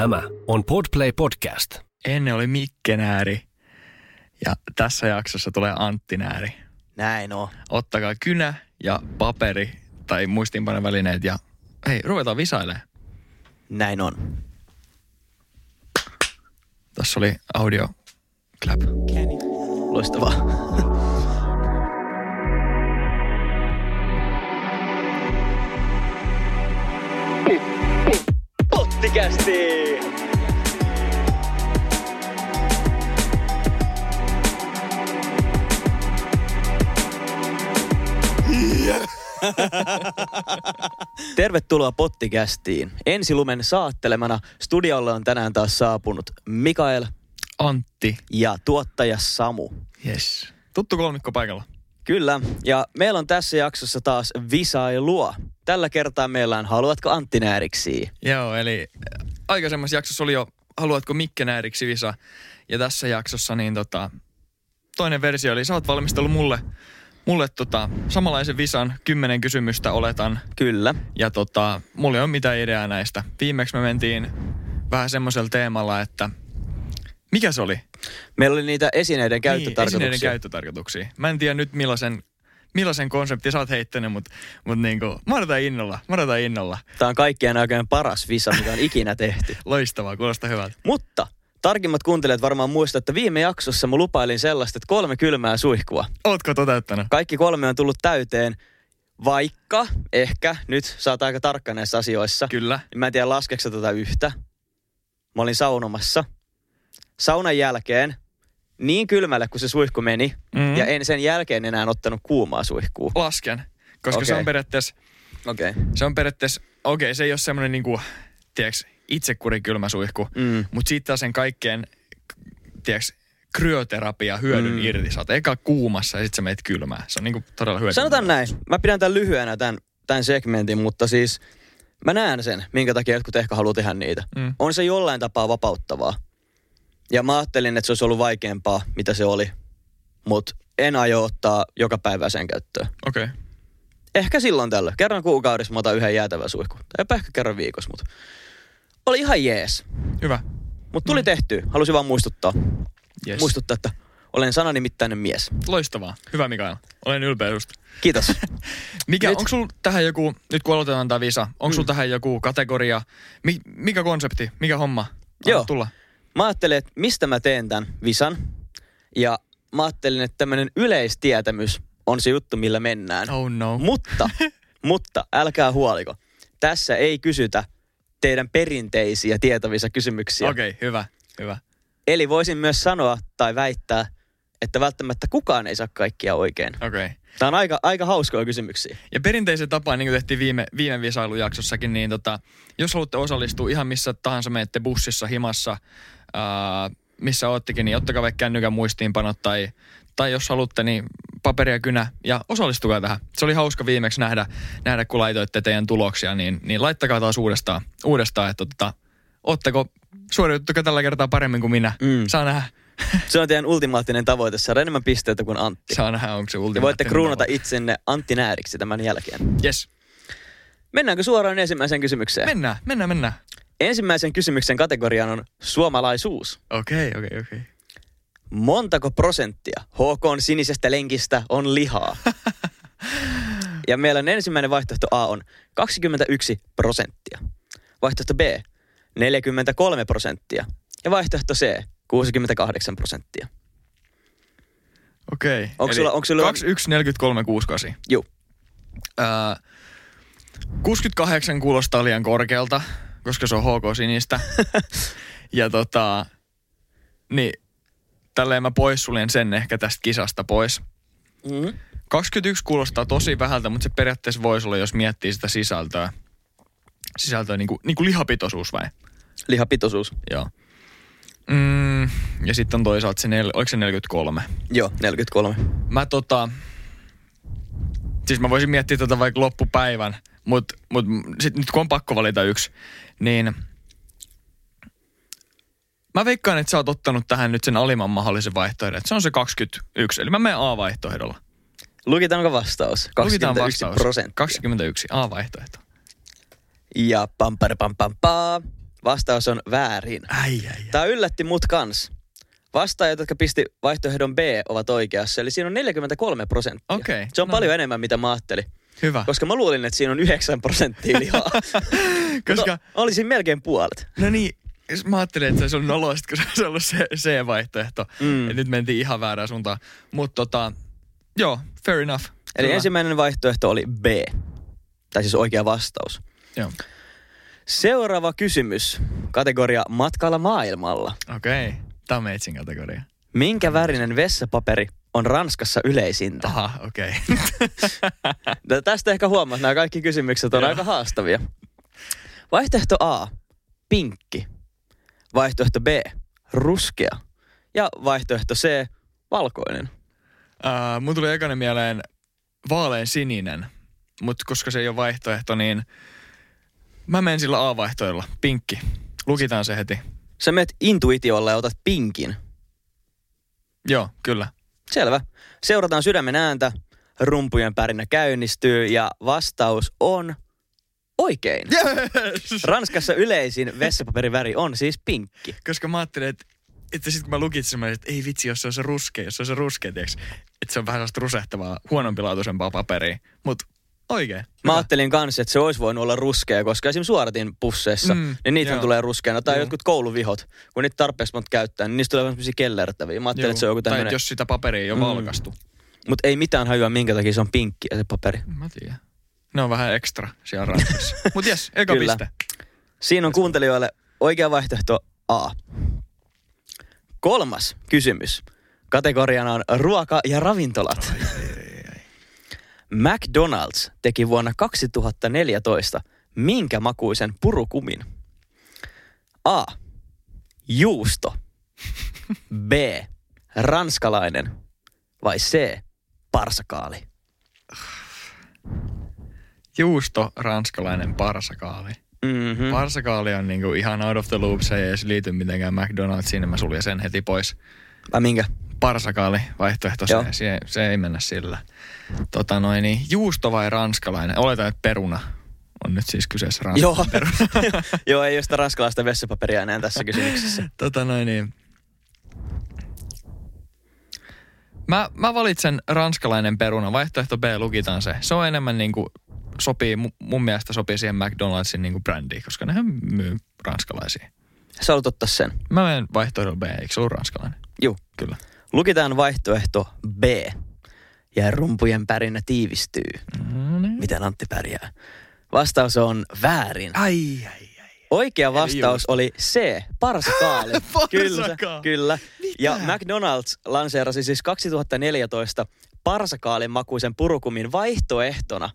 Tämä on Podplay Podcast. Ennen oli Mikke Nääri ja tässä jaksossa tulee Antti Nääri. Näin on. Ottakaa kynä ja paperi tai muistiinpanovälineet ja hei, ruvetaan visailemaan. Näin on. Tässä oli audio clap. Loistavaa. Pottikästi! Tervetuloa Pottikästiin. Ensilumen saattelemana studiolle on tänään taas saapunut Mikael Antti. ja tuottaja Samu. Yes. Tuttu kolmikko paikalla. Kyllä, ja meillä on tässä jaksossa taas visailua. Tällä kertaa meillä on Haluatko Antti Nääriksi? Joo, eli äh, aikaisemmassa jaksossa oli jo Haluatko Mikke Nääriksi visa. Ja tässä jaksossa niin tota, toinen versio oli, sä oot valmistellut mulle, mulle tota, samanlaisen visan, kymmenen kysymystä oletan. Kyllä. Ja tota, mulla ei ole mitään ideaa näistä. Viimeksi me mentiin vähän semmoisella teemalla, että mikä se oli? Meillä oli niitä esineiden Niin, käyttötarkoituksia. esineiden käyttötarkoituksia. Mä en tiedä nyt millaisen, millaisen konsepti sä oot heittänyt, mutta mut niinku, mä odotan innolla, mä odotan innolla. Tämä on kaikkien aikojen paras visa, mikä on ikinä tehty. Loistavaa, kuulostaa hyvältä. Mutta tarkimmat kuuntelijat varmaan muistavat, että viime jaksossa mä lupailin sellaista, että kolme kylmää suihkua. Ootko toteuttanut? Kaikki kolme on tullut täyteen, vaikka ehkä, nyt sä oot aika tarkka näissä asioissa. Kyllä. Mä en tiedä laskeeko tota yhtä. Mä olin saunomassa. Saunan jälkeen niin kylmälle kuin se suihku meni. Mm. Ja en sen jälkeen enää ottanut kuumaa suihkua. Lasken, koska se Okei. on periaatteessa, Okei. Okay. se on periaatteessa, okei se ei ole semmoinen niinku, tiedäks, itsekuri kylmä suihku, Mm. mutta siitä sen kaikkeen, tiedäks, kryoterapia hyödyn Mm. irti. Sä oot eka kuumassa ja sit sä meet kylmään. Se on niinku todella hyödyllistä. Sanotaan näin. Mä pidän tämän lyhyenä tämän, tämän segmentin, mutta siis mä näen sen, minkä takia jotkut ehkä haluaa tehdä niitä. Mm. On se jollain tapaa vapauttavaa. Ja mä ajattelin, että se olisi ollut vaikeampaa, mitä se oli. Mutta en aio ottaa joka päivä sen käyttöön. Okei. Okay. Ehkä silloin tällöin. Kerran kuukaudessa mä otan yhden jäätävän suihkun. Tai ehkä kerran viikossa, mutta oli ihan jees. Hyvä. Mutta tuli tehty. Halusin vaan muistuttaa. Yes. Muistuttaa, että olen sananimittäinen mies. Loistavaa. Hyvä Mikael. Olen ylpeä just. Kiitos. Mikä, Nyt- onko sulla tähän joku, nyt kun aloitetaan tämä visa, onko Mm. sulla tähän joku kategoria, mi, mikä konsepti, mikä homma? Anna Joo. Tulla. Mä ajattelin, että mistä mä teen tämän visan. Ja mä ajattelin, että tämmöinen yleistietämys on se juttu, millä mennään. Oh no. Mutta, mutta älkää huoliko. Tässä ei kysytä teidän perinteisiä tietävissä kysymyksiä. Okei, okay, hyvä, hyvä. Eli voisin myös sanoa tai väittää, että välttämättä kukaan ei saa kaikkia oikein. Okei. Okay. Tämä on aika, aika hauskoja kysymyksiä. Ja perinteisen tapaan, niin kuin tehtiin viime, viime visailujaksossakin, niin tota, jos haluatte osallistua ihan missä tahansa menette bussissa, himassa, ää, missä oottikin, niin ottakaa vaikka kännykän muistiinpanot tai, tai jos haluatte, niin paperi ja kynä ja osallistukaa tähän. Se oli hauska viimeksi nähdä, nähdä kun laitoitte teidän tuloksia, niin, niin laittakaa taas uudestaan, uudestaan että tota, ootteko, suoriututteko tällä kertaa paremmin kuin minä? Mm. Saa nähdä, Se on teidän ultimaattinen tavoite, saada enemmän pisteitä kuin Antti. saa nähdä, onko se Ja ultimaattinen voitte kruunata tavoite. itsenne Antti Nääriksi tämän jälkeen. Yes. Mennäänkö suoraan ensimmäiseen kysymykseen? Mennään, mennään, mennään. Ensimmäisen kysymyksen kategorian on suomalaisuus. Okei, okei, okei. Montako prosenttia HK sinisestä lenkistä on lihaa? ja meillä on ensimmäinen vaihtoehto A on 21 prosenttia. Vaihtoehto B 43 prosenttia. Ja vaihtoehto C 68 prosenttia. Okei. Onko sulla- onko sulla- 21, 43, 68. Juu. Öö, 68 kuulostaa liian korkealta, koska se on HK Sinistä. ja tota, niin tälleen mä poissuljen sen ehkä tästä kisasta pois. Mm-hmm. 21 kuulostaa tosi vähältä, mutta se periaatteessa voisi olla, jos miettii sitä sisältöä. Sisältöä niin kuin, niin kuin lihapitoisuus vai? Lihapitoisuus. Joo. Mm, ja sitten on toisaalta se, nel, oliko se 43? Joo, 43. Mä tota... Siis mä voisin miettiä tätä vaikka loppupäivän, mutta mut, sit nyt kun on pakko valita yksi, niin... Mä veikkaan, että sä oot ottanut tähän nyt sen alimman mahdollisen vaihtoehdon. että Se on se 21, eli mä menen A-vaihtoehdolla. Lukitaanko vastaus? Lukitaan 21 vastaus. prosenttia. 21, A-vaihtoehto. Ja pam pam pam pam pam. Vastaus on väärin. Äi, äi, äi. Tämä yllätti mut kans. Vastaajat, jotka pisti vaihtoehdon B, ovat oikeassa. Eli siinä on 43 prosenttia. Okei, Se on no paljon enemmän, mitä mä ajattelin. Hyvä. Koska mä luulin, että siinä on 9 prosenttia lihaa. Koska, Mutta olisin melkein puolet. no niin, mä ajattelin, että se ollut noloista, kun se olisi ollut se, se vaihtoehto. Mm. Et nyt mentiin ihan väärään suuntaan. Mutta tota, joo, fair enough. Eli Kyllä. ensimmäinen vaihtoehto oli B. Tai siis oikea vastaus. Joo. Seuraava kysymys. Kategoria matkalla maailmalla. Okei, okay. tämä on meitsin kategoria. Minkä värinen vessapaperi on Ranskassa yleisintä? Aha, okei. Okay. No, tästä ehkä huomaat, että nämä kaikki kysymykset on Joo. aika haastavia. Vaihtoehto A, pinkki. Vaihtoehto B, ruskea. Ja vaihtoehto C, valkoinen. uh, mun tuli ekana mieleen vaalean sininen, mutta koska se ei ole vaihtoehto, niin mä menen sillä A-vaihtoehdolla. Pinkki. Lukitaan se heti. Sä menet intuitiolla ja otat pinkin. Joo, kyllä. Selvä. Seurataan sydämen ääntä. Rumpujen pärinä käynnistyy ja vastaus on oikein. Yes! Ranskassa yleisin vessapaperiväri on siis pinkki. Koska mä ajattelin, että, että sitten kun mä lukitsin, mä olin, että ei vitsi, jos se on se ruskea, jos se on se ruskea, tiiäks, että se on vähän sellaista rusehtavaa, huonompilaatuisempaa paperia. Mutta oikein. Mä ajattelin kanssa, että se olisi voinut olla ruskea, koska esimerkiksi suoratin pusseissa, Mm, niin niitä tulee ruskeana. Tai Joo. jotkut kouluvihot, kun niitä tarpeeksi monta käyttää, niin niistä tulee vähän semmoisia kellertäviä. Mä ajattelin, Joo. että se on joku Tai tämmöinen, jos sitä paperia ei ole Mm. valkastu. mutta ei mitään hajua, minkä takia se on pinkki se paperi. Mä tiedän. Ne on vähän ekstra siellä Ranskassa. Mut jes, eka Kyllä. piste. Siinä on kuuntelijoille oikea vaihtoehto A. Kolmas kysymys. Kategoriana on ruoka ja ravintolat. McDonald's teki vuonna 2014 minkä makuisen purukumin? A. Juusto. B. Ranskalainen. Vai C. Parsakaali. Juusto, ranskalainen parsakaali. Mm-hmm. Parsakaali on niinku ihan out of the loop, se ei edes liity mitenkään McDonald'siin, mä suljen sen heti pois. Vai minkä? Parsakaali vaihtoehto, Joo. se, se, se, ei mennä sillä. Tota noin, niin, juusto vai ranskalainen? Oletan, että peruna on nyt siis kyseessä Joo. ranskalainen. Joo, ei ole sitä ranskalaista vessapaperia enää tässä kysymyksessä. tota noin, niin. Mä, mä valitsen ranskalainen peruna. Vaihtoehto B, lukitaan se. Se on enemmän niinku, sopii, mu- mun mielestä sopii siihen McDonald'sin niinku brändiin, koska nehän myy ranskalaisia. Sä haluat ottaa sen. Mä menen vaihtoehdolla B, eikö se ollut ranskalainen? Juu. Kyllä. Lukitaan vaihtoehto B. Ja rumpujen pärinä tiivistyy. Miten Antti pärjää? Vastaus on väärin. Ai, ai, ai. Oikea vastaus oli C. Parsakaali. kyllä, kyllä. Ja McDonald's lanseerasi siis 2014 parsakaalin makuisen purukumin vaihtoehtona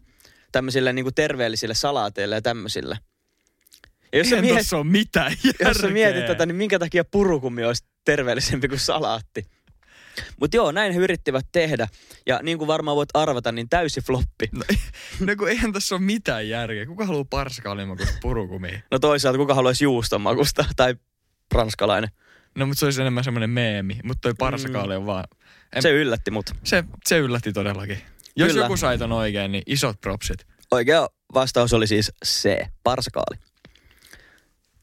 tämmöisille niinku terveellisille salaateille ja tämmöisille. Ja jos Eihän on mitään järkeä. jos sä mietit tätä, niin minkä takia purukumi olisi terveellisempi kuin salaatti? Mutta joo, näin he yrittivät tehdä. Ja niin kuin varmaan voit arvata, niin täysi floppi. No, no kun eihän tässä ole mitään järkeä. Kuka haluaa parsakaalimakuista purukumia? No toisaalta kuka haluaisi juuston makusta tai ranskalainen. No mutta se olisi enemmän semmoinen meemi. Mutta toi parsakaali on vaan... En, Se yllätti mut. se, se yllätti todellakin. Jos Kyllä. joku sai ton oikein, niin isot propsit. Oikea vastaus oli siis C, parsakaali.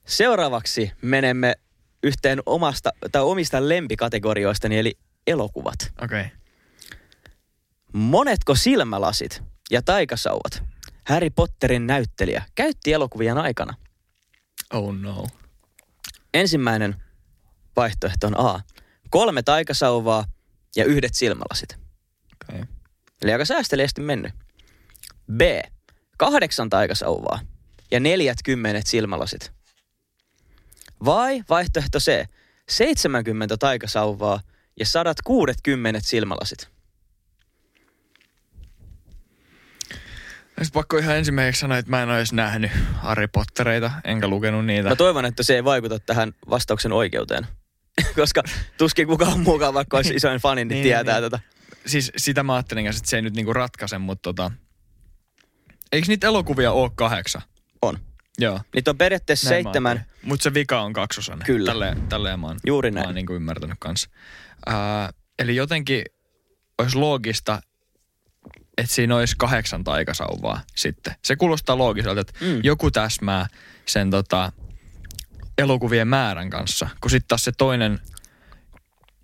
Seuraavaksi menemme yhteen omasta, tai omista lempikategorioistani, eli elokuvat. Okei. Okay. Monetko silmälasit ja taikasauvat Harry Potterin näyttelijä käytti elokuvien aikana? Oh no. Ensimmäinen vaihtoehto on A. Kolme taikasauvaa ja yhdet silmälasit. Okei. Okay. Eli aika säästeliästi mennyt. B. Kahdeksan taikasauvaa ja neljät kymmenet silmälasit. Vai vaihtoehto C. 70 taikasauvaa ja sadat kuudet kymmenet silmälasit. Olisi pakko ihan ensimmäiseksi sanoa, että mä en ole edes nähnyt Harry Pottereita, enkä lukenut niitä. Mä toivon, että se ei vaikuta tähän vastauksen oikeuteen. Koska tuskin kukaan muukaan, vaikka olisi isoin fani, niin, Niin, tietää niin. tätä. Siis sitä mä ajattelin että se ei nyt niinku ratkaise, mutta tota... Eikö niitä elokuvia ole kahdeksan? On. Joo. Niitä on periaatteessa seitsemän. Mutta se vika on kaksosainen. Kyllä. Tälleen, tälleen mä oon, Juuri mä näin. oon niinku ymmärtänyt kanssa. Ää, eli jotenkin olisi loogista, että siinä olisi kahdeksan taikasauvaa sitten. Se kuulostaa loogiselta, että Mm. joku täsmää sen tota, elokuvien määrän kanssa, kun sitten taas se toinen,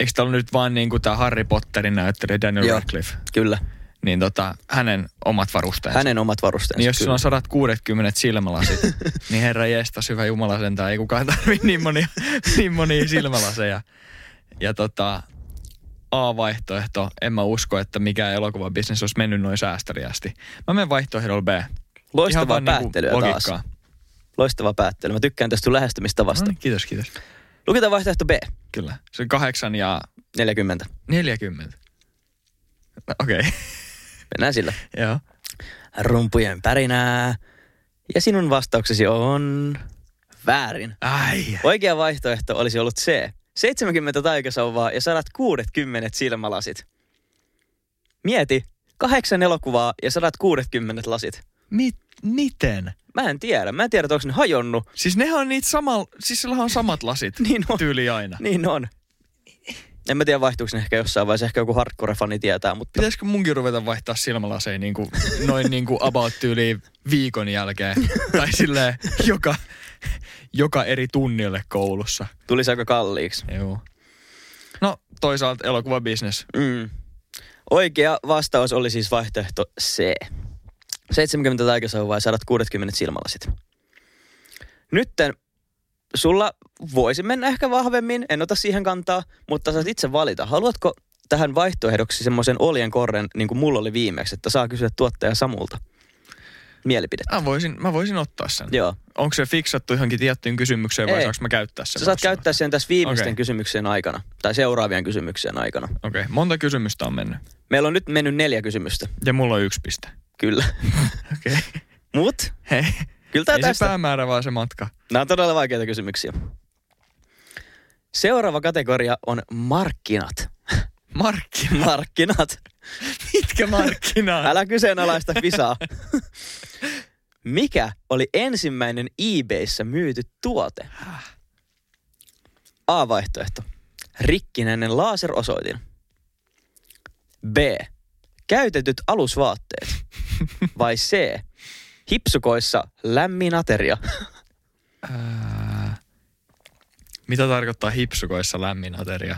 eikö täällä nyt vaan niin kuin tämä Harry Potterin näyttelijä Daniel Joo. Radcliffe, Kyllä. niin tota, hänen omat varusteensa. Hänen omat varusteensa. Niin jos kyllä. sulla on 160 silmälasit, niin herra jestas, hyvä jumala sentään, ei kukaan tarvitse niin monia, niin monia silmälaseja. Ja tota, A-vaihtoehto, en mä usko, että mikään elokuvabisnes olisi mennyt noin säästäriästi. Mä menen vaihtoehdolla B. Loistavaa niinku päättelyä taas. logiikkaa. Loistava päättely. Mä tykkään tästä sun lähestymistavasta. No, niin, kiitos, kiitos. Lukitaan vaihtoehto B. Kyllä. Se on kahdeksan ja 40. 40. No, Okei, okay. Mennään sillä. joo. Rumpujen pärinää. Ja sinun vastauksesi on väärin. Ai. Oikea vaihtoehto olisi ollut C. 70 taikasauvaa ja 160 silmälasit. Mieti, kahdeksan elokuvaa ja 160 lasit. Mit, miten? Mä en tiedä. Mä en tiedä, onko ne hajonnut. Siis nehän on niitä samal, siis sillä on samat lasit Niin on. tyyli aina. Niin on. En mä tiedä, vaihtuuko ne ehkä jossain vaiheessa. Ehkä joku hardcore-fani tietää, mutta... Pitäisikö munkin ruveta vaihtaa silmälaseja niin kuin, noin niin kuin about tyyliin viikon jälkeen? tai silleen joka, joka eri tunnille koulussa. Tulisi aika kalliiksi. Joo. No toisaalta elokuvabisnes. Mm. Oikea vastaus oli siis vaihtoehto C. 70 taikasauvaa ja 160 silmälasit. Nytten sulla voisi mennä ehkä vahvemmin, en ota siihen kantaa, mutta saat itse valita. Haluatko tähän vaihtoehdoksi semmoisen oljen korren, niin kuin mulla oli viimeksi, että saa kysyä tuottaja Samulta mielipidettä? Mä voisin, mä voisin ottaa sen. Joo. Onko se fiksattu johonkin tiettyyn kysymykseen vai Ei. saanko mä käyttää sen? Sä saat käyttää sen tässä viimeisten okay. kysymyksien aikana, tai seuraavien kysymyksien aikana. Okei, okay. monta kysymystä on mennyt. Meillä on nyt mennyt neljä kysymystä, Ja mulla on yksi piste. kyllä. Okei. Okay. Mut, Hei. kyllä tää Ei se tästä... päämäärä, vaan se matka. Nämä on todella vaikeita kysymyksiä. Seuraava kategoria on markkinat. Markkina. Markkinat. Mitkä markkinat? Älä kyseenalaista visaa. Mikä oli ensimmäinen eBayssä myyty tuote? A-vaihtoehto. Rikkinäinen laserosoitin. B. Käytetyt alusvaatteet. Vai C. Hipsukoissa lämmin ateria. Mitä tarkoittaa hipsukoissa lämmin ateria?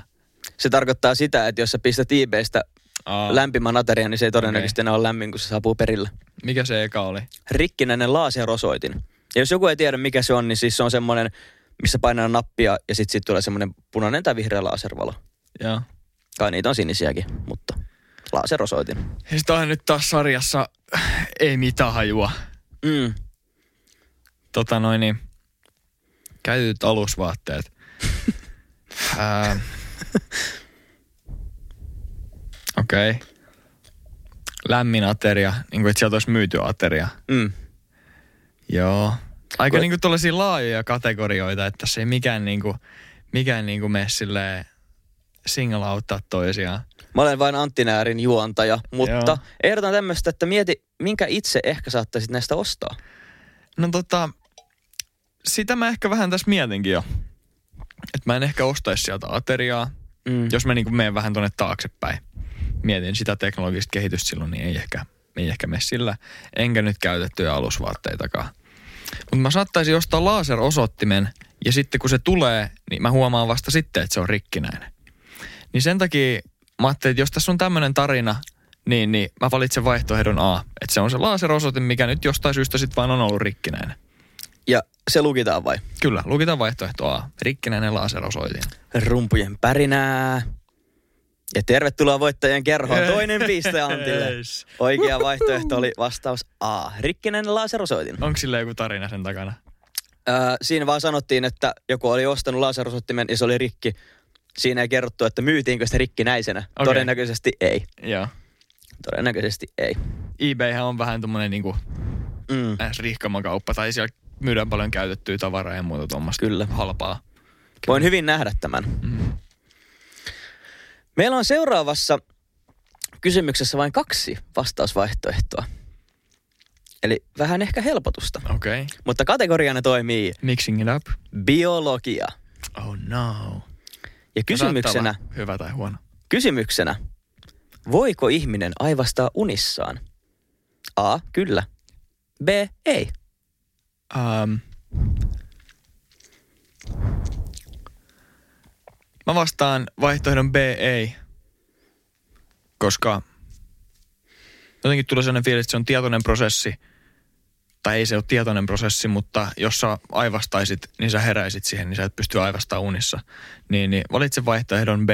Se tarkoittaa sitä, että jos sä pistät eBaystä Aa, lämpimän aterian, niin se ei todennäköisesti enää ole lämmin, kun se saapuu perille. Mikä se eka oli? Rikkinäinen laserosoitin. Ja jos joku ei tiedä, mikä se on, niin siis se on semmoinen, missä painaa nappia ja sitten sit tulee semmoinen punainen tai vihreä laservalo. Joo. Kai niitä on sinisiäkin, mutta laserosoitin. Ja sit on nyt taas sarjassa ei mitään hajua. Mm. Tota noin niin, käytetyt alusvaatteet. Ää, Okei. Okay. Lämmin ateria, niin kuin että sieltä olisi myyty ateria. Mm. Joo. Aika Kun- niinku tällaisia laajoja kategorioita, että se ei mikään niinku, mikään niinku mene silleen single auttaa toisiaan. Mä olen vain Antti Näärin juontaja, mutta Joo. Joo. ehdotan tämmöistä, että mieti, minkä itse ehkä saattaisit näistä ostaa. No tota, sitä mä ehkä vähän tässä mietinkin jo. Että mä en ehkä ostaisi sieltä ateriaa, Mm. jos mä niinku menen vähän tonne taaksepäin. Mietin sitä teknologista kehitystä silloin, niin ei ehkä, ei ehkä mene sillä. Enkä nyt käytettyjä alusvaatteitakaan. Mutta mä saattaisin ostaa laserosoittimen ja sitten kun se tulee, niin mä huomaan vasta sitten, että se on rikkinäinen. Niin sen takia mä ajattelin, että jos tässä on tämmöinen tarina, niin, niin mä valitsen vaihtoehdon A. Että se on se laserosoitin, mikä nyt jostain syystä sitten vaan on ollut rikkinäinen. Ja se lukitaan vai? Kyllä, lukitaan vaihtoehto A. Rikkinäinen laserosoitin. Rumpujen pärinää. Ja tervetuloa voittajien kerhoon. Toinen piste Antille. Yes. Oikea vaihtoehto oli vastaus A. Rikkinäinen laserosoitin. Onko sillä joku tarina sen takana? Öö, siinä vaan sanottiin, että joku oli ostanut laserosoittimen ja se oli rikki. Siinä ei kerrottu, että myytiinkö sitä rikkinäisenä. Okei. Todennäköisesti ei. Joo. Todennäköisesti ei. eBayhän on vähän tommonen niinku Mm. ns. rihkamakauppa, tai siellä myydään paljon käytettyä tavaraa ja muuta tuommoista Kyllä. halpaa. Voin hyvin nähdä tämän. Mm. Meillä on seuraavassa kysymyksessä vain kaksi vastausvaihtoehtoa. Eli vähän ehkä helpotusta. Okei. Okay. Mutta kategoriana toimii Mixing it up. biologia. Oh no. Ja kysymyksenä, Hyvä tai huono. kysymyksenä, voiko ihminen aivastaa unissaan? A. Kyllä. B. Ei. Um, Mä vastaan vaihtoehdon B ei, koska jotenkin tulee sellainen fiilis, että se on tietoinen prosessi. Tai ei se ole tietoinen prosessi, mutta jos sä aivastaisit, niin sä heräisit siihen, niin sä et pysty aivastamaan unissa. Niin, niin valitse vaihtoehdon B.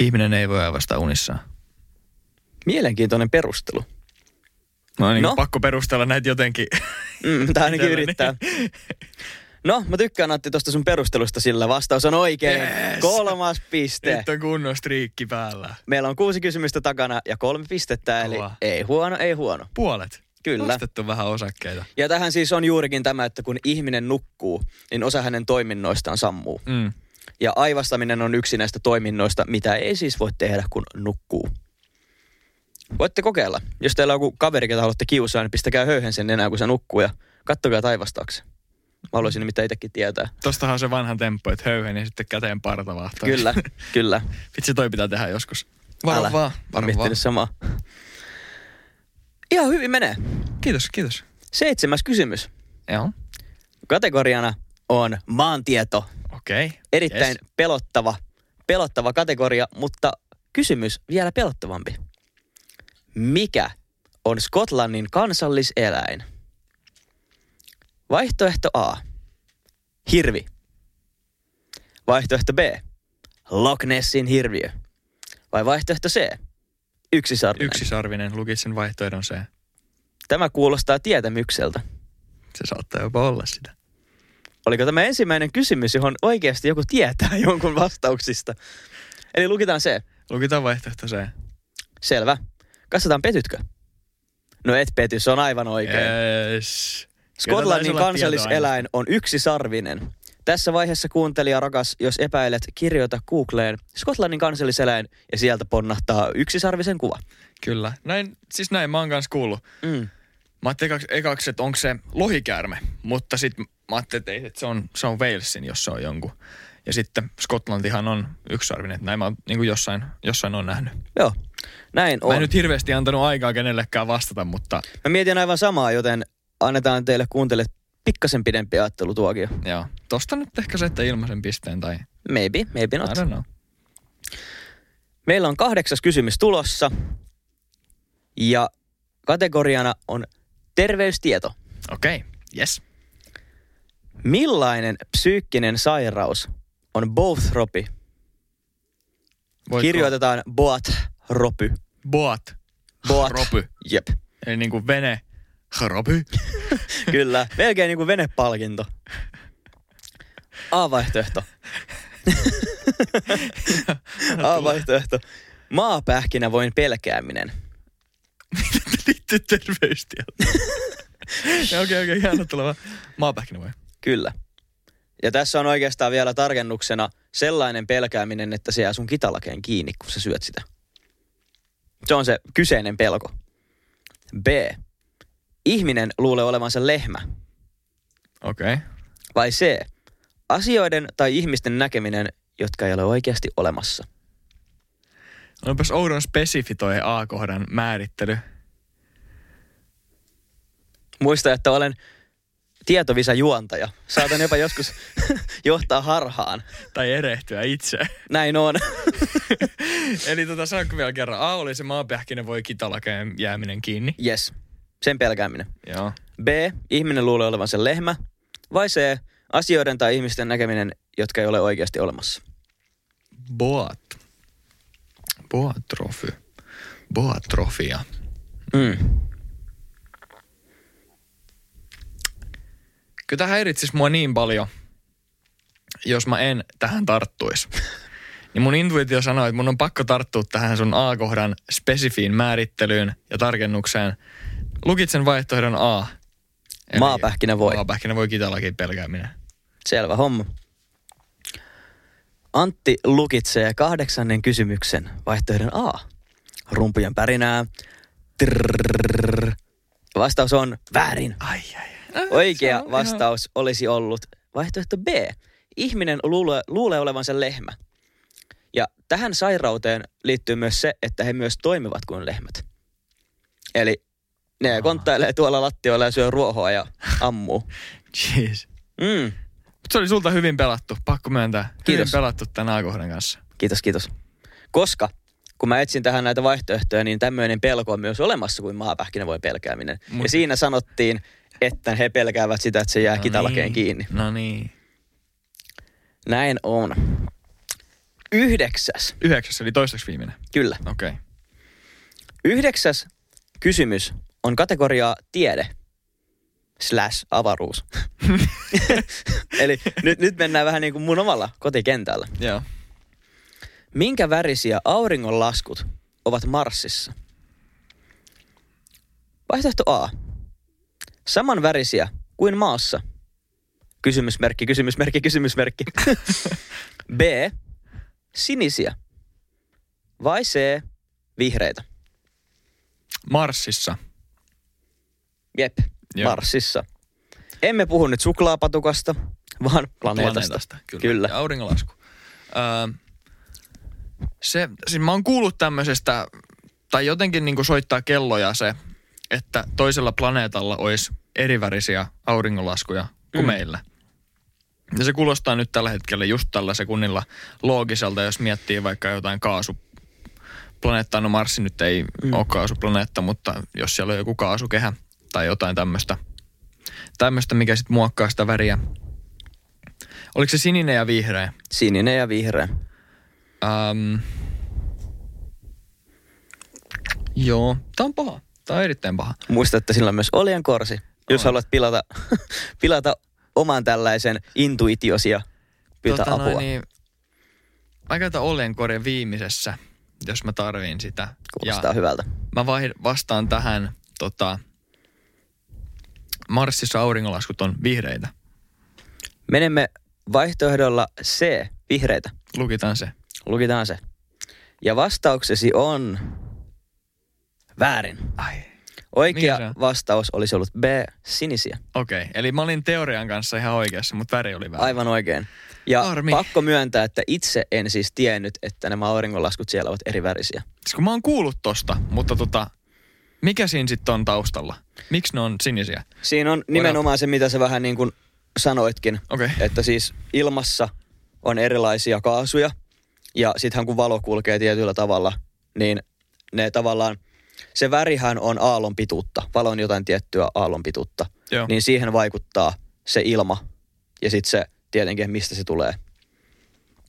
Ihminen ei voi aivastaa unissaan. Mielenkiintoinen perustelu. No niin No. pakko perustella näitä jotenkin. Mm, tää ainakin yrittää. No, mä tykkään Antti tosta sun perustelusta sillä. Vastaus on oikein. Yes. Kolmas piste. Nyt on kunnon striikki päällä. Meillä on kuusi kysymystä takana ja kolme pistettä, eli Kova. ei huono, ei huono. Puolet. Kyllä. Nostettu vähän osakkeita. Ja tähän siis on juurikin tämä, että kun ihminen nukkuu, niin osa hänen toiminnoistaan sammuu. Mm. Ja aivastaminen on yksi näistä toiminnoista, mitä ei siis voi tehdä, kun nukkuu. Voitte kokeilla. Jos teillä on joku kaveri, ketä haluatte kiusaa, niin pistäkää höyhen sen enää, kun se nukkuu ja kattokaa taivastaakse. Mä haluaisin nimittäin itsekin tietää. Tostahan on se vanha temppu, että höyhen ja sitten käteen parta vahtaa. Kyllä, kyllä. Vitsi, toi pitää tehdä joskus. Varo Älä. vaan. Varo vaan. samaa. Ihan hyvin menee. Kiitos, kiitos. Seitsemäs kysymys. Joo. Kategoriana on maantieto. Okei. Okay. Erittäin yes. pelottava, pelottava kategoria, mutta kysymys vielä pelottavampi. Mikä on Skotlannin kansalliseläin? Vaihtoehto A. Hirvi. Vaihtoehto B. Loch Nessin hirviö. Vai vaihtoehto C. Yksisarvinen. Yksisarvinen, lukitsen vaihtoehdon C. Tämä kuulostaa tietämykseltä. Se saattaa jopa olla sitä. Oliko tämä ensimmäinen kysymys, johon oikeasti joku tietää jonkun vastauksista? Eli lukitaan se. Lukitaan vaihtoehto C. Selvä. Katsotaan, petytkö? No et pety, se on aivan oikein. Yes. Skotlannin kansalliseläin on yksisarvinen. Tässä vaiheessa kuuntelija rakas, jos epäilet, kirjoita Googleen Skotlannin kansalliseläin ja sieltä ponnahtaa yksisarvisen kuva. Kyllä. Näin, siis näin mä oon kanssa kuullut. Mm. Mä ajattelin ekaksi, ekaksi että onko se lohikäärme, mutta sitten mä ajattelin, että, ei, että se, on, se on Walesin, jos se on jonkun. Ja sitten Skotlantihan on yksisarvinen, että näin mä niin kuin jossain, jossain on nähnyt. Joo, näin Mä en on. nyt hirveästi antanut aikaa kenellekään vastata, mutta Mä mietin aivan samaa, joten annetaan teille kuuntelijat pikkasen pidempi ajattelutuokio. joo. Tosta nyt ehkä se, että ilmaisen pisteen tai Maybe, maybe I not. don't know. Meillä on kahdeksas kysymys tulossa. Ja kategoriana on terveystieto. Okei, okay. yes. Millainen psyykkinen sairaus on bothropy? Voitko- Kirjoitetaan boathropy. Boat. Boat. Ropy. Jep, Eli niin kuin vene. Ropy. kyllä. Melkein niin kuin venepalkinto. A-vaihtoehto. A-vaihtoehto. Maapähkinä voin pelkääminen. Liittyy terveystieto. Okei, okei, okay, okay, tuleva. Maapähkinä voi. Kyllä. Ja tässä on oikeastaan vielä tarkennuksena sellainen pelkääminen, että se jää sun kitalakeen kiinni, kun sä syöt sitä. Se on se kyseinen pelko. B. Ihminen luulee olevansa lehmä. Okei. Okay. Vai C. Asioiden tai ihmisten näkeminen, jotka ei ole oikeasti olemassa. Onpas oudon spesifi toi A-kohdan määrittely. Muista, että olen tietovisa juontaja. Saatan jopa joskus johtaa harhaan. Tai erehtyä itse. Näin on. Eli tota, saanko vielä kerran? A oli se maapähkinä voi kitalakeen jääminen kiinni. yes. Sen pelkääminen. Joo. B. Ihminen luulee olevansa lehmä. Vai C. Asioiden tai ihmisten näkeminen, jotka ei ole oikeasti olemassa. Boat. Boatrofy. Boatrofia. Mm. Kyllä tämä häiritsisi mua niin paljon, jos mä en tähän tarttuisi. Niin mun intuitio sanoo, että mun on pakko tarttua tähän sun A-kohdan spesifiin määrittelyyn ja tarkennukseen. Lukitsen vaihtoehdon A. Eli Maapähkinä voi. Maapähkinä voi kitalakin pelkääminen. Selvä homma. Antti lukitsee kahdeksannen kysymyksen vaihtoehdon A. Rumpujen pärinää. Trrrr. Vastaus on väärin. Ai, ai, ai. Oikea on vastaus olisi ollut vaihtoehto B. Ihminen luulee, luulee olevansa lehmä. Ja tähän sairauteen liittyy myös se, että he myös toimivat kuin lehmät. Eli ne konttailee tuolla lattioilla ja syö ruohoa ja ammuu. Jeez. Mm. Mut se oli sulta hyvin pelattu, pakko myöntää. Kiitos. Hyvin pelattu tämän A-kohdan kanssa. Kiitos, kiitos. Koska kun mä etsin tähän näitä vaihtoehtoja, niin tämmöinen pelko on myös olemassa kuin maapähkinä voi pelkääminen. Mut- Ja siinä sanottiin, että he pelkäävät sitä, että se jää no kitalakeen niin. kiinni. No niin. Näin on. Yhdeksäs. Yhdeksäs eli toistaiseksi viimeinen. Kyllä. Okei. Okay. Yhdeksäs kysymys on kategoriaa tiede slash avaruus. Eli nyt, nyt mennään vähän niin kuin mun omalla kotikentällä. Joo. Minkä värisiä auringonlaskut ovat Marsissa? Vaihtoehto A. Saman värisiä kuin maassa. Kysymysmerkki, kysymysmerkki, kysymysmerkki. B. Sinisiä. Vai C. Vihreitä. Marsissa. Jep, Joo. Marsissa. Emme puhu nyt suklaapatukasta, vaan planeetasta. Planeetasta, kyllä. Kyllä. Ja auringonlasku. Öö, se, siis mä oon kuullut tämmöisestä, tai jotenkin niin soittaa kelloja se, että toisella planeetalla olisi erivärisiä auringonlaskuja kuin Mm. meillä. Ja se kuulostaa nyt tällä hetkellä just tällä sekunnilla loogiselta, jos miettii vaikka jotain kaasuplaneettaa. No Marsi nyt ei mm. ole kaasuplaneetta, mutta jos siellä on joku kaasukehä tai jotain tämmöistä, tämmöistä mikä sitten muokkaa sitä väriä. Oliko se sininen ja vihreä? Sininen ja vihreä. Ähm, joo, tää on paha. Tää on erittäin paha. Muista, että sillä on myös oljen korsi. Jos On. haluat pilata, pilata oman tällaisen intuitiosi ja pyytää Tota apua. noin, niin, mä käytän oljenkorjan viimeisessä, jos mä tarviin sitä. Kuulostaa hyvältä. mä vai, vastaan tähän, tota, Marsissa auringonlaskut on vihreitä. Menemme vaihtoehdolla C, vihreitä. Lukitaan se. Lukitaan se. Ja vastauksesi on väärin. Ai. Oikea vastaus olisi ollut B, sinisiä. Okei, okay. eli mä olin teorian kanssa ihan oikeassa, mutta väri oli väärä. Aivan oikein. Ja Harmi. pakko myöntää, että itse en siis tiennyt, että nämä auringonlaskut siellä ovat eri värisiä. Siis kun mä oon kuullut tosta, mutta tota, mikä siinä sitten on taustalla? Miksi ne on sinisiä? Siinä on nimenomaan se, mitä sä vähän niin kuin sanoitkin. Okay. että siis ilmassa on erilaisia kaasuja ja sittenhän kun valo kulkee tietyllä tavalla, niin ne tavallaan, se värihän on aallon pituutta, valo on jotain tiettyä aallon pituutta, Joo. niin siihen vaikuttaa se ilma ja sitten se tietenkin, mistä se tulee.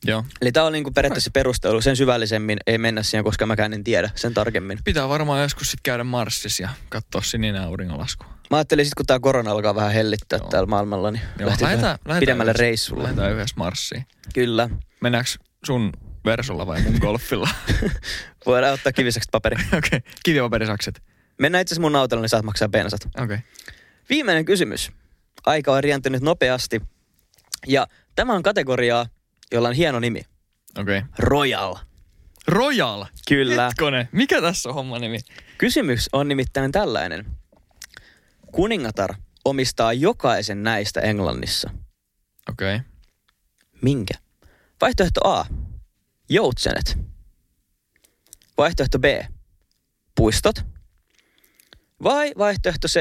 Joo. Eli tämä on niinku periaatteessa perustelu, sen syvällisemmin ei mennä siihen, koska mäkään en tiedä sen tarkemmin. Pitää varmaan joskus sitten käydä Marsissa ja katsoa sininen auringonlasku. Mä ajattelin sitten, kun tämä korona alkaa vähän hellittää Joo. täällä maailmalla, niin Joo, lähti lähdetään pidemmälle yhdessä- reissulle. Lähdetään yhdessä Marsiin. Kyllä. Mennäänkö sun versulla vai mun golfilla? Voidaan ottaa kiviseksi paperi. Okei, okay. kivipaperisakset. Mennään itse asiassa mun autolla, niin saat maksaa bensat. Okei. Okay. Viimeinen kysymys. Aika on rientänyt nopeasti. Ja tämä on kategoriaa, jolla on hieno nimi. Okei. Okay. Royal. Royal. Kyllä. Hetkonen. Mikä tässä on homman nimi? Kysymys on nimittäin tällainen. Kuningatar omistaa jokaisen näistä Englannissa. Okei. Okay. Minkä? Vaihtoehto A. Joutsenet. Vaihtoehto B. Puistot. Vai vaihtoehto C.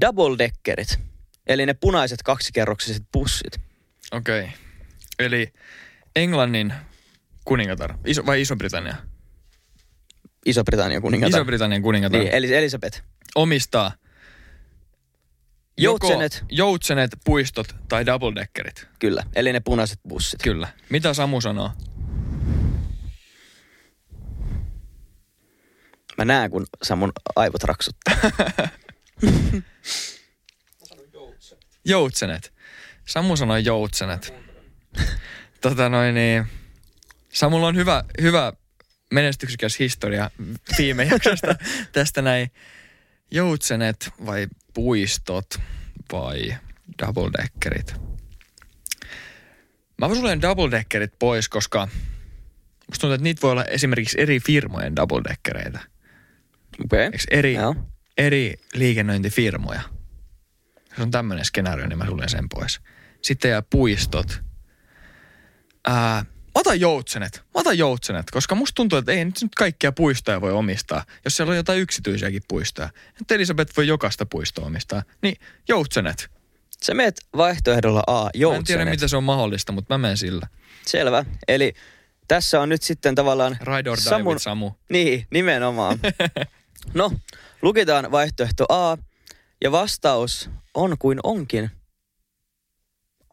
Double deckerit. Eli ne punaiset kaksikerroksiset bussit. Okei. Okay. Eli Englannin kuningatar. Iso, vai Iso-Britannia? Iso-Britannian kuningatar. Iso-Britannian kuningatar. Niin, eli Elisabeth. Omistaa Joutsenet. joutsenet, puistot tai double deckerit. Kyllä, eli ne punaiset bussit. Kyllä. Mitä Samu sanoo? Mä näen, kun Samun aivot raksuttaa. Joutsenet. Samu sanoi joutsenet. Tota noin niin. Samulla on hyvä, hyvä menestyksekäs historia viime jaksosta tästä näin. Joutsenet vai puistot vai double deckerit? Mä suljen double deckerit pois, koska musta tuntuu, että niitä voi olla esimerkiksi eri firmojen double deckereitä. Okei. Eikö eri, Joo. eri liikennöintifirmoja. Jos on tämmöinen skenaario, niin mä suljen sen pois. Sitten jää puistot. Ää, mä otan joutsenet. Mä otan joutsenet, koska musta tuntuu, että ei nyt nyt kaikkia puistoja voi omistaa. Jos siellä on jotain yksityisiäkin puistoja. Että Elisabeth voi jokaista puistoa omistaa. Niin joutsenet. Sä meet vaihtoehdolla A, Mä en joutsenet. tiedä, miten se on mahdollista, mutta mä menen sillä. Selvä. Eli tässä on nyt sitten tavallaan... Ride or die Samun- Samu. Niin, nimenomaan. no, lukitaan vaihtoehto A. Ja vastaus on kuin onkin.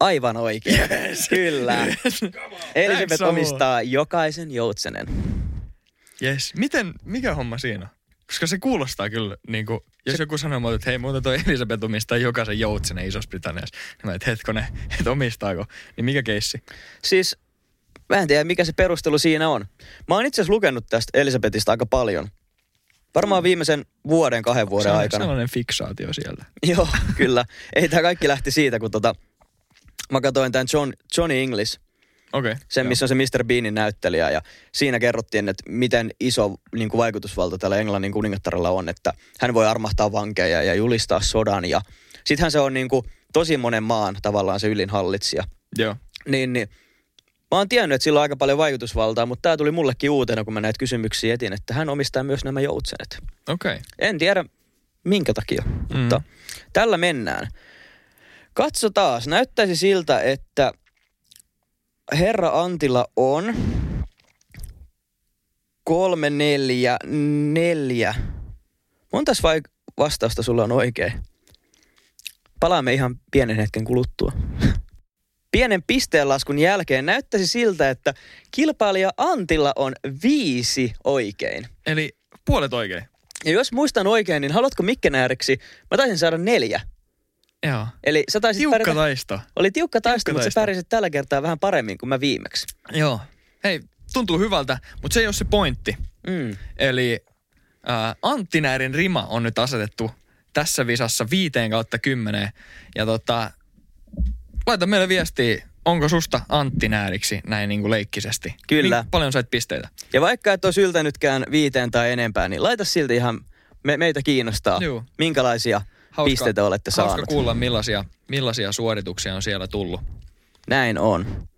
Aivan oikein. Yes. Kyllä. Elisabeth Thanks, Samu. omistaa jokaisen joutsenen. Yes. Miten, mikä homma siinä on? Koska se kuulostaa kyllä, niin kuin, jos joku sanoo mulle, että hei, muuta toi Elisabeth omistaa jokaisen joutsenen Isossa-Britanniassa. Niin mä, että hetkonen, että omistaako? Niin mikä keissi? Siis, mä en tiedä mikä se perustelu siinä on. Mä oon itse asiassa lukenut tästä Elisabetista aika paljon. Varmaan viimeisen vuoden, kahden vuoden Se on aikana. sellainen fiksaatio siellä. Joo, kyllä. Ei tämä kaikki lähti siitä, kun tota, mä katsoin tämän John, Johnny English. Okay. sen missä on se Mr. Beanin näyttelijä ja siinä kerrottiin, että miten iso niin kuin vaikutusvalta tällä Englannin kuningattarella on, että hän voi armahtaa vankeja ja julistaa sodan ja sittenhän se on niin kuin tosi monen maan tavallaan se ylin hallitsija. Joo. Niin, niin mä oon tiennyt, että sillä on aika paljon vaikutusvaltaa, mutta tämä tuli mullekin uutena, kun mä näitä kysymyksiä etin, että hän omistaa myös nämä joutsenet. Okei. Okay. En tiedä minkä takia, mm. mutta tällä mennään. Katso taas, näyttäisi siltä, että herra Antilla on kolme, neljä, neljä. Montas vai vastausta sulla on oikein? Palaamme ihan pienen hetken kuluttua. Pienen pisteenlaskun jälkeen näyttäisi siltä, että kilpailija Antilla on viisi oikein. Eli puolet oikein. Ja jos muistan oikein, niin haluatko mikkenääriksi? Mä taisin saada neljä. Joo. Eli sä taisit Tiukka pärjätä- taisto. Oli tiukka taisto, Tiukka mutta sä taisto. pärjäsit tällä kertaa vähän paremmin kuin mä viimeksi. Joo. Hei, tuntuu hyvältä, mutta se ei ole se pointti. Mm. Eli äh, Antti Näärin rima on nyt asetettu tässä visassa viiteen kautta kymmeneen. Ja tota, laita meille viestiä, onko susta Antti Nääriksi näin niin kuin leikkisesti? Kyllä. Niin paljon sait pisteitä? Ja vaikka et olisi yltänytkään viiteen tai enempää, niin laita silti ihan, me, meitä kiinnostaa, Juu. minkälaisia pisteitä olette hauska saanut. kuulla, millaisia, millaisia suorituksia on siellä tullut. Näin on.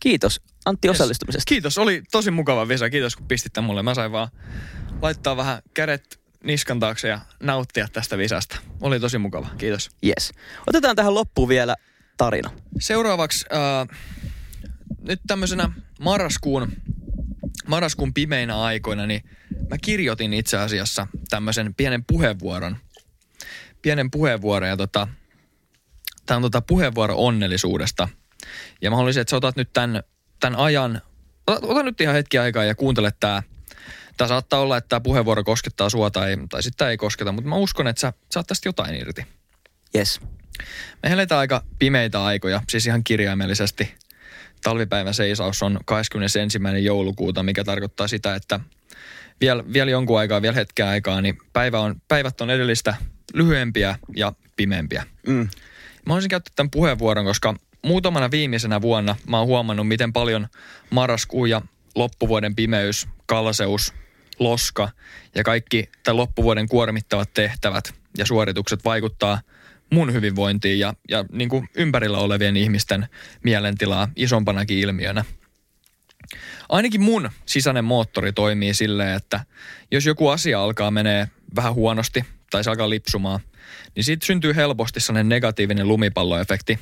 Kiitos Antti osallistumisesta. Kiitos, oli tosi mukava Vesa. Kiitos kun pistit mulle. Mä sain vaan laittaa vähän kädet niskan taakse ja nauttia tästä visasta. Oli tosi mukava. Kiitos. Yes. Otetaan tähän loppuun vielä tarina. Seuraavaksi äh, nyt tämmöisenä marraskuun, marraskuun pimeinä aikoina, niin mä kirjoitin itse asiassa tämmöisen pienen puheenvuoron. Pienen puheenvuoron ja tota, tää on tota puheenvuoro onnellisuudesta. Ja mä haluaisin, että sä otat nyt tämän, tämän ajan, ota, ota nyt ihan hetki aikaa ja kuuntele tää. Tää saattaa olla, että tämä puheenvuoro koskettaa sua tai, tai sitten ei kosketa, mutta mä uskon, että sä saat tästä jotain irti. Yes. Me eletään aika pimeitä aikoja, siis ihan kirjaimellisesti. Talvipäivän seisaus on 21. joulukuuta, mikä tarkoittaa sitä, että vielä, vielä jonkun aikaa, vielä hetken aikaa, niin päivä on, päivät on edellistä lyhyempiä ja pimeämpiä. Mm. Mä haluaisin käyttää tämän puheenvuoron, koska muutamana viimeisenä vuonna mä oon huomannut, miten paljon marraskuu ja loppuvuoden pimeys, kalseus, loska ja kaikki tai loppuvuoden kuormittavat tehtävät ja suoritukset vaikuttaa mun hyvinvointiin ja, ja niin kuin ympärillä olevien ihmisten mielentilaa isompanakin ilmiönä. Ainakin mun sisäinen moottori toimii silleen, että jos joku asia alkaa menee vähän huonosti tai se alkaa lipsumaan, niin siitä syntyy helposti sellainen negatiivinen lumipalloefekti.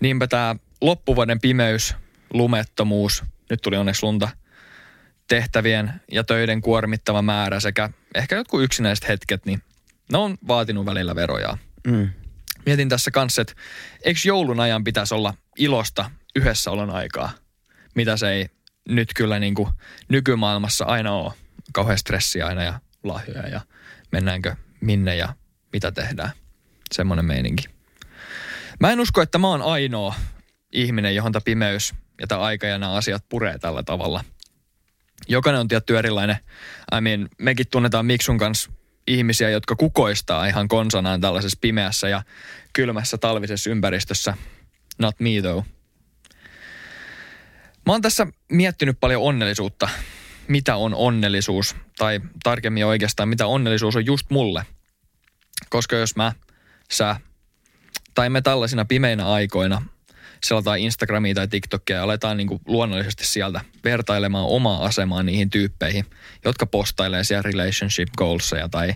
Niinpä tämä loppuvuoden pimeys, lumettomuus, nyt tuli onneksi lunta, tehtävien ja töiden kuormittava määrä sekä ehkä jotkut yksinäiset hetket, niin ne on vaatinut välillä veroja. Mm. Mietin tässä kanssa, että eikö joulun ajan pitäisi olla ilosta yhdessäolon aikaa, mitä se ei nyt kyllä niin kuin nykymaailmassa aina ole. Kauhean stressiä aina ja lahjoja ja mennäänkö minne ja mitä tehdään. Semmoinen meininki. Mä en usko, että mä oon ainoa ihminen, johon tämä pimeys ja tämä aika ja nämä asiat puree tällä tavalla. Jokainen on tietty erilainen. I mean, mekin tunnetaan Miksun kanssa ihmisiä, jotka kukoistaa ihan konsanaan tällaisessa pimeässä ja kylmässä talvisessa ympäristössä. Not me though. Mä oon tässä miettinyt paljon onnellisuutta. Mitä on onnellisuus? Tai tarkemmin oikeastaan, mitä onnellisuus on just mulle. Koska jos mä, sä tai me tällaisina pimeinä aikoina selataan Instagramia tai TikTokia ja aletaan niin kuin luonnollisesti sieltä vertailemaan omaa asemaa niihin tyyppeihin, jotka postailee siellä relationship goalsseja tai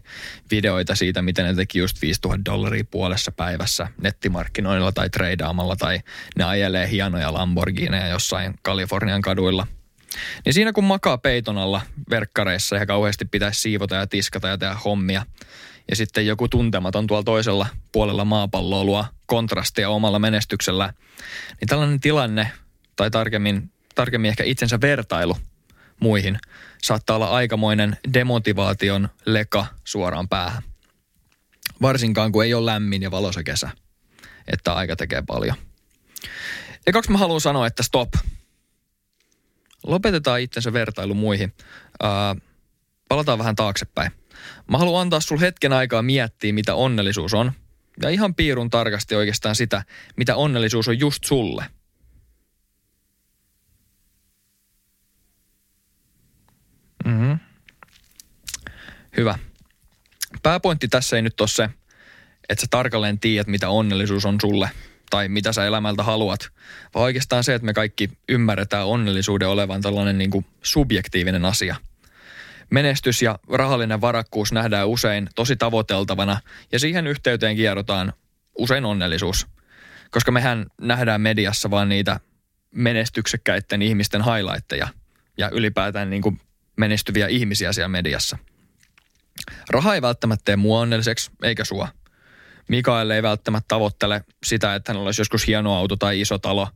videoita siitä, miten ne teki just 5000 dollaria puolessa päivässä nettimarkkinoilla tai treidaamalla tai ne ajelee hienoja Lamborghineja jossain Kalifornian kaduilla. Niin siinä kun makaa peiton alla verkkareissa ja kauheasti pitäisi siivota ja tiskata ja tehdä hommia, ja sitten joku tuntematon tuolla toisella puolella maapalloa luo kontrastia omalla menestyksellä, niin tällainen tilanne, tai tarkemmin, tarkemmin ehkä itsensä vertailu muihin, saattaa olla aikamoinen demotivaation leka suoraan päähän. Varsinkaan kun ei ole lämmin ja valoisa kesä, että aika tekee paljon. Ekaksi mä haluan sanoa, että stop. Lopetetaan itsensä vertailu muihin. Uh, palataan vähän taaksepäin. Mä haluan antaa sul hetken aikaa miettiä, mitä onnellisuus on. Ja ihan piirun tarkasti oikeastaan sitä, mitä onnellisuus on just sulle. Mm-hmm. Hyvä. Pääpointti tässä ei nyt ole se, että sä tarkalleen tiedät, mitä onnellisuus on sulle tai mitä sä elämältä haluat, vaan oikeastaan se, että me kaikki ymmärretään onnellisuuden olevan tällainen niin kuin subjektiivinen asia – Menestys ja rahallinen varakkuus nähdään usein tosi tavoiteltavana ja siihen yhteyteen kierrotaan usein onnellisuus. Koska mehän nähdään mediassa vaan niitä menestyksekkäiden ihmisten highlightteja ja ylipäätään niin kuin menestyviä ihmisiä siellä mediassa. Raha ei välttämättä tee mua onnelliseksi, eikä sua. Mikael ei välttämättä tavoittele sitä, että hänellä olisi joskus hieno auto tai iso talo.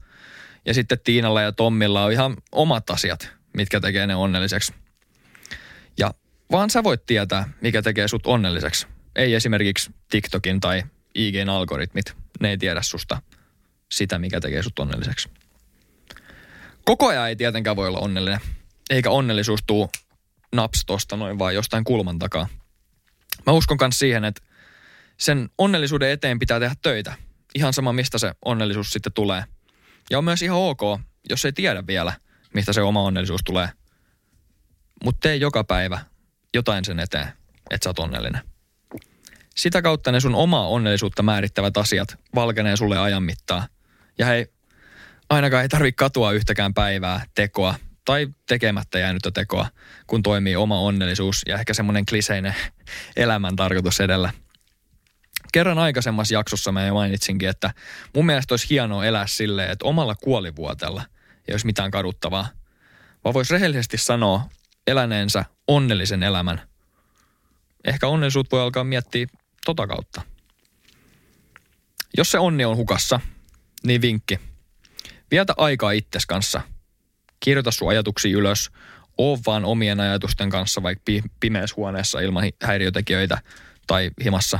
Ja sitten Tiinalla ja Tommilla on ihan omat asiat, mitkä tekee ne onnelliseksi. Ja vaan sä voit tietää, mikä tekee sut onnelliseksi. Ei esimerkiksi TikTokin tai IGn algoritmit. Ne ei tiedä susta sitä, mikä tekee sut onnelliseksi. Koko ajan ei tietenkään voi olla onnellinen. Eikä onnellisuus tuu naps tosta noin vaan jostain kulman takaa. Mä uskon myös siihen, että sen onnellisuuden eteen pitää tehdä töitä. Ihan sama, mistä se onnellisuus sitten tulee. Ja on myös ihan ok, jos ei tiedä vielä, mistä se oma onnellisuus tulee. Mutta tee joka päivä jotain sen eteen, että sä oot onnellinen. Sitä kautta ne sun omaa onnellisuutta määrittävät asiat valkenee sulle ajan mittaa. Ja hei, ainakaan ei tarvi katua yhtäkään päivää, tekoa tai tekemättä jäänyttä tekoa, kun toimii oma onnellisuus ja ehkä semmoinen kliseinen elämän tarkoitus edellä. Kerran aikaisemmassa jaksossa mä jo mainitsinkin, että mun mielestä olisi hienoa elää silleen, että omalla kuolivuotella ei olisi mitään kaduttavaa. Vaan voisi rehellisesti sanoa, eläneensä onnellisen elämän. Ehkä onnellisuut voi alkaa miettiä tota kautta. Jos se onni on hukassa, niin vinkki. Vietä aikaa itses kanssa. Kirjoita sun ajatuksia ylös. Oo vaan omien ajatusten kanssa vaikka pimeässä huoneessa ilman häiriötekijöitä tai himassa.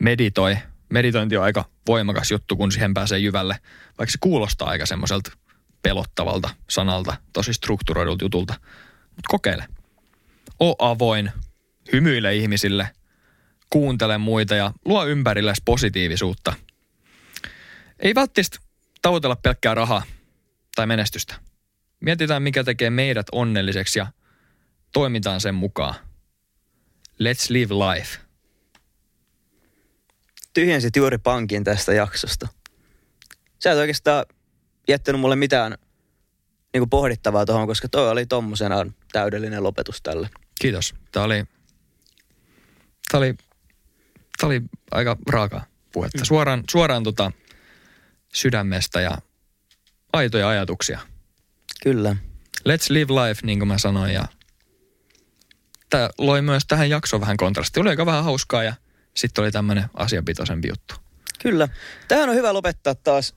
Meditoi. Meditointi on aika voimakas juttu, kun siihen pääsee jyvälle. Vaikka se kuulostaa aika semmoiselta pelottavalta sanalta, tosi strukturoidulta jutulta – mutta kokeile. O avoin, hymyile ihmisille, kuuntele muita ja luo ympärilles positiivisuutta. Ei välttämättä tavoitella pelkkää rahaa tai menestystä. Mietitään, mikä tekee meidät onnelliseksi ja toimitaan sen mukaan. Let's live life. Tyhjensit juuri pankin tästä jaksosta. Sä et oikeastaan jättänyt mulle mitään niin kuin pohdittavaa tuohon, koska toi oli tommosenaan täydellinen lopetus tälle. Kiitos. Tämä oli, tämä oli, tämä oli aika raaka puhetta. Mm. Suoraan, suoraan tota sydämestä ja aitoja ajatuksia. Kyllä. Let's live life, niin kuin mä sanoin. Ja tämä loi myös tähän jaksoon vähän kontrasti. Oli aika vähän hauskaa ja sitten oli tämmöinen asiapitoisempi juttu. Kyllä. Tähän on hyvä lopettaa taas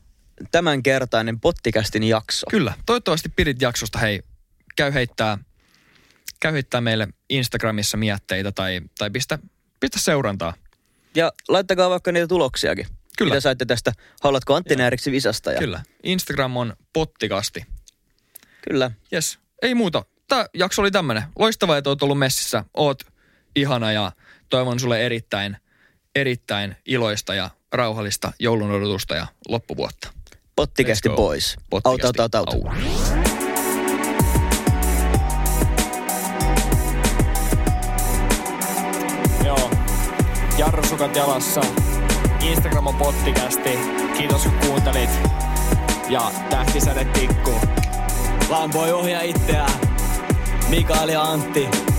tämänkertainen pottikästin jakso. Kyllä. Toivottavasti pidit jaksosta. Hei, käy heittää, käy heittää meille Instagramissa mietteitä tai, tai pistä, pistä seurantaa. Ja laittakaa vaikka niitä tuloksiakin. Kyllä. Mitä saitte tästä, haluatko Antti Nääriksi visasta? Ja... Kyllä. Instagram on pottikasti. Kyllä. Yes. Ei muuta. Tämä jakso oli tämmönen. Loistavaa, että oot ollut messissä. Oot ihana ja toivon sulle erittäin, erittäin iloista ja rauhallista joulun odotusta ja loppuvuotta. Pottikästi pois. Auto, auto, auto. Joo. Jarrusukat jalassa. Instagram on pottikästi. Kiitos kun kuuntelit. ja tähtisäde tikku. Lampoi ohjaa itseään. Mikael ja Antti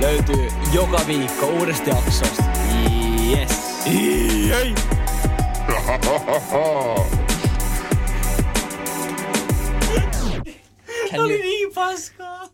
löytyy joka viikko uudesta jaksosta. Yes. Jei. Can you, niin paskaa.